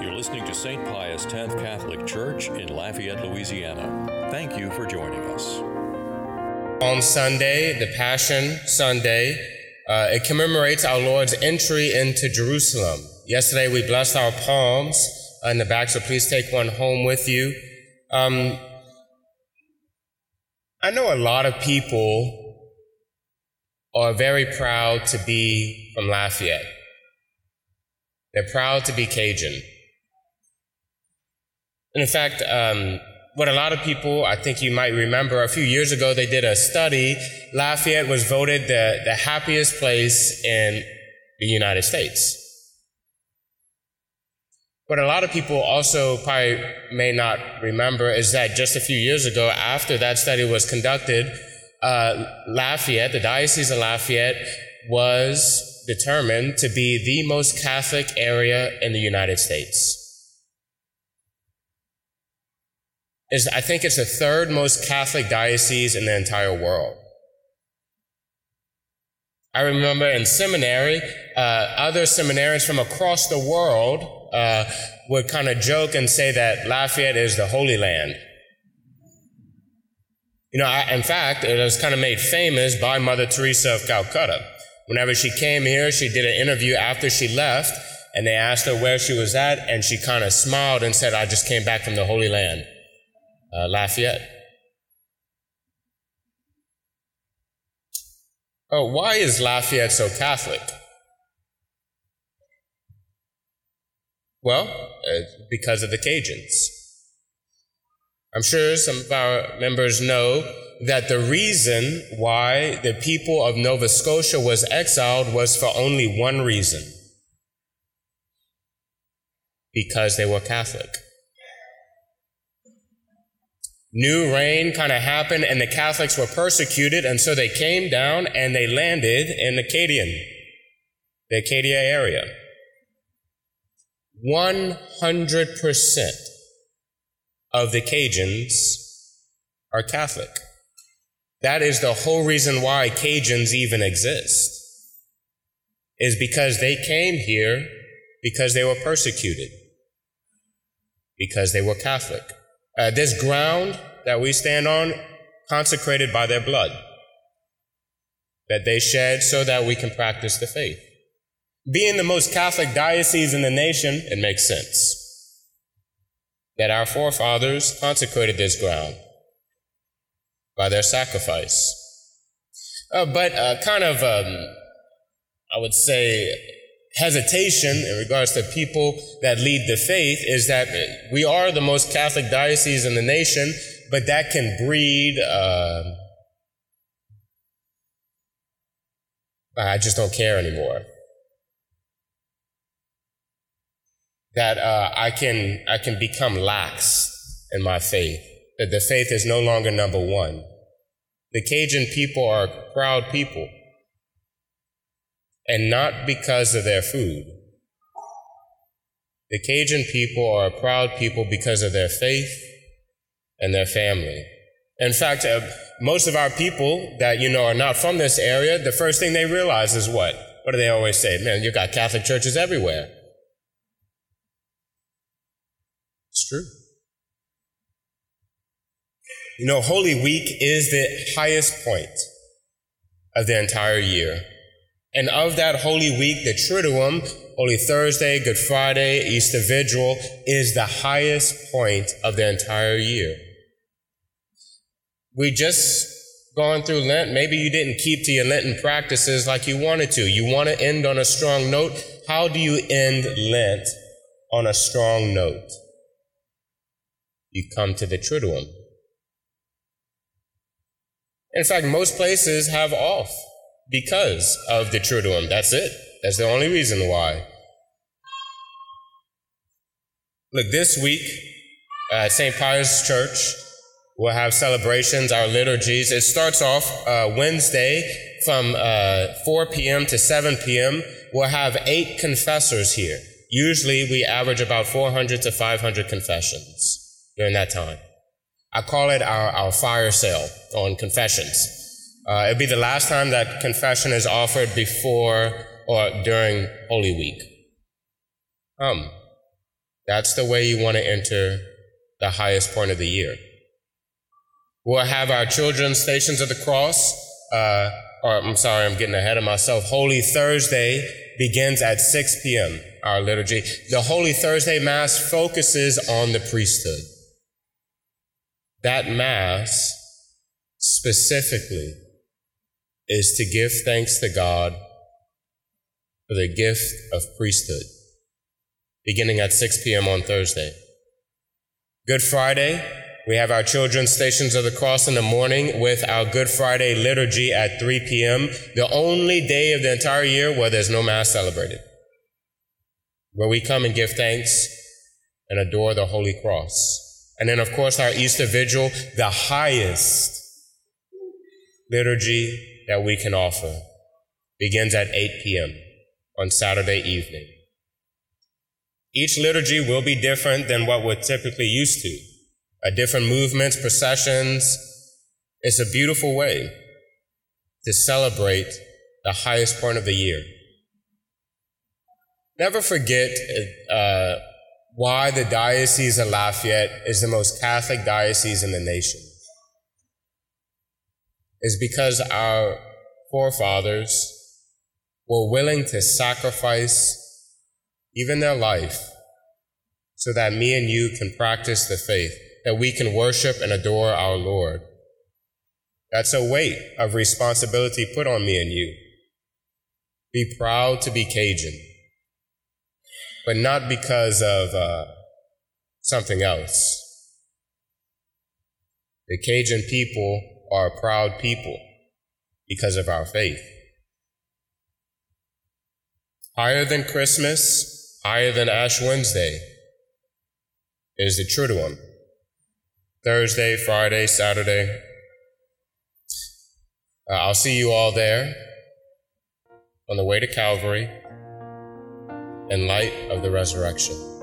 You're listening to St. Pius X Catholic Church in Lafayette, Louisiana. Thank you for joining us. Palm Sunday, the Passion Sunday, uh, it commemorates our Lord's entry into Jerusalem. Yesterday we blessed our palms in the back, so please take one home with you. Um, I know a lot of people are very proud to be from Lafayette. They're proud to be Cajun. And in fact, um, what a lot of people, I think you might remember, a few years ago, they did a study. Lafayette was voted the, the happiest place in the United States. What a lot of people also probably may not remember is that just a few years ago, after that study was conducted, uh, Lafayette, the Diocese of Lafayette, was determined to be the most Catholic area in the United States. Is I think it's the third most Catholic diocese in the entire world. I remember in seminary, uh, other seminarians from across the world uh, would kind of joke and say that Lafayette is the Holy Land. You know, I, in fact, it was kind of made famous by Mother Teresa of Calcutta. Whenever she came here, she did an interview after she left, and they asked her where she was at, and she kind of smiled and said, I just came back from the Holy Land, uh, Lafayette. Oh, why is Lafayette so Catholic? Well, uh, because of the Cajuns. I'm sure some of our members know that the reason why the people of Nova Scotia was exiled was for only one reason because they were Catholic. New reign kind of happened, and the Catholics were persecuted, and so they came down and they landed in Acadiana, the Acadia area. 100% of the Cajuns are Catholic. That is the whole reason why Cajuns even exist, is because they came here because they were persecuted, because they were Catholic. Uh, this ground that we stand on, consecrated by their blood, that they shed so that we can practice the faith. Being the most Catholic diocese in the nation, it makes sense that our forefathers consecrated this ground by their sacrifice. Uh, but uh, kind of, um, I would say, hesitation in regards to people that lead the faith is that we are the most Catholic diocese in the nation, but that can breed. Uh, I just don't care anymore. that uh, I can I can become lax in my faith. That the faith is no longer number one. The Cajun people are proud people, and not because of their food. The Cajun people are a proud people because of their faith and their family. In fact, uh, most of our people that you know are not from this area, the first thing they realize is what? What do they always say? Man, you've got Catholic churches everywhere. It's true. You know, Holy Week is the highest point of the entire year. And of that Holy Week, the Triduum, Holy Thursday, Good Friday, Easter Vigil, is the highest point of the entire year. We just gone through Lent. Maybe you didn't keep to your Lenten practices like you wanted to. You want to end on a strong note. How do you end Lent on a strong note? you come to the Triduum. In fact, most places have off because of the Triduum. That's it. That's the only reason why. Look, this week at St. Pius Church, we'll have celebrations, our liturgies. It starts off uh, Wednesday from uh, 4 p.m. to 7 p.m. We'll have eight confessors here. Usually we average about 400 to 500 confessions during that time. I call it our, our fire sale on confessions. Uh, it'll be the last time that confession is offered before or during Holy Week. Um, That's the way you want to enter the highest point of the year. We'll have our children's Stations of the Cross, uh, or I'm sorry, I'm getting ahead of myself. Holy Thursday begins at 6 p.m., our liturgy. The Holy Thursday Mass focuses on the priesthood. That Mass specifically is to give thanks to God for the gift of priesthood, beginning at 6 p.m. on Thursday. Good Friday, we have our children's Stations of the Cross in the morning with our Good Friday liturgy at 3 p.m., the only day of the entire year where there's no Mass celebrated, where we come and give thanks and adore the Holy Cross. And then, of course, our Easter Vigil, the highest liturgy that we can offer, begins at 8 p.m. on Saturday evening. Each liturgy will be different than what we're typically used to. Uh, different movements, processions. It's a beautiful way to celebrate the highest point of the year. Never forget uh, why the Diocese of Lafayette is the most Catholic diocese in the nation. Is because our forefathers were willing to sacrifice even their life, so that me and you can practice the faith, that we can worship and adore our Lord. That's a weight of responsibility put on me and you. Be proud to be Cajun, but not because of uh, something else. The Cajun people are a proud people because of our faith. Higher than Christmas, higher than Ash Wednesday is the Triduum. Thursday, Friday, Saturday. Uh, I'll see you all there on the way to Calvary in light of the resurrection.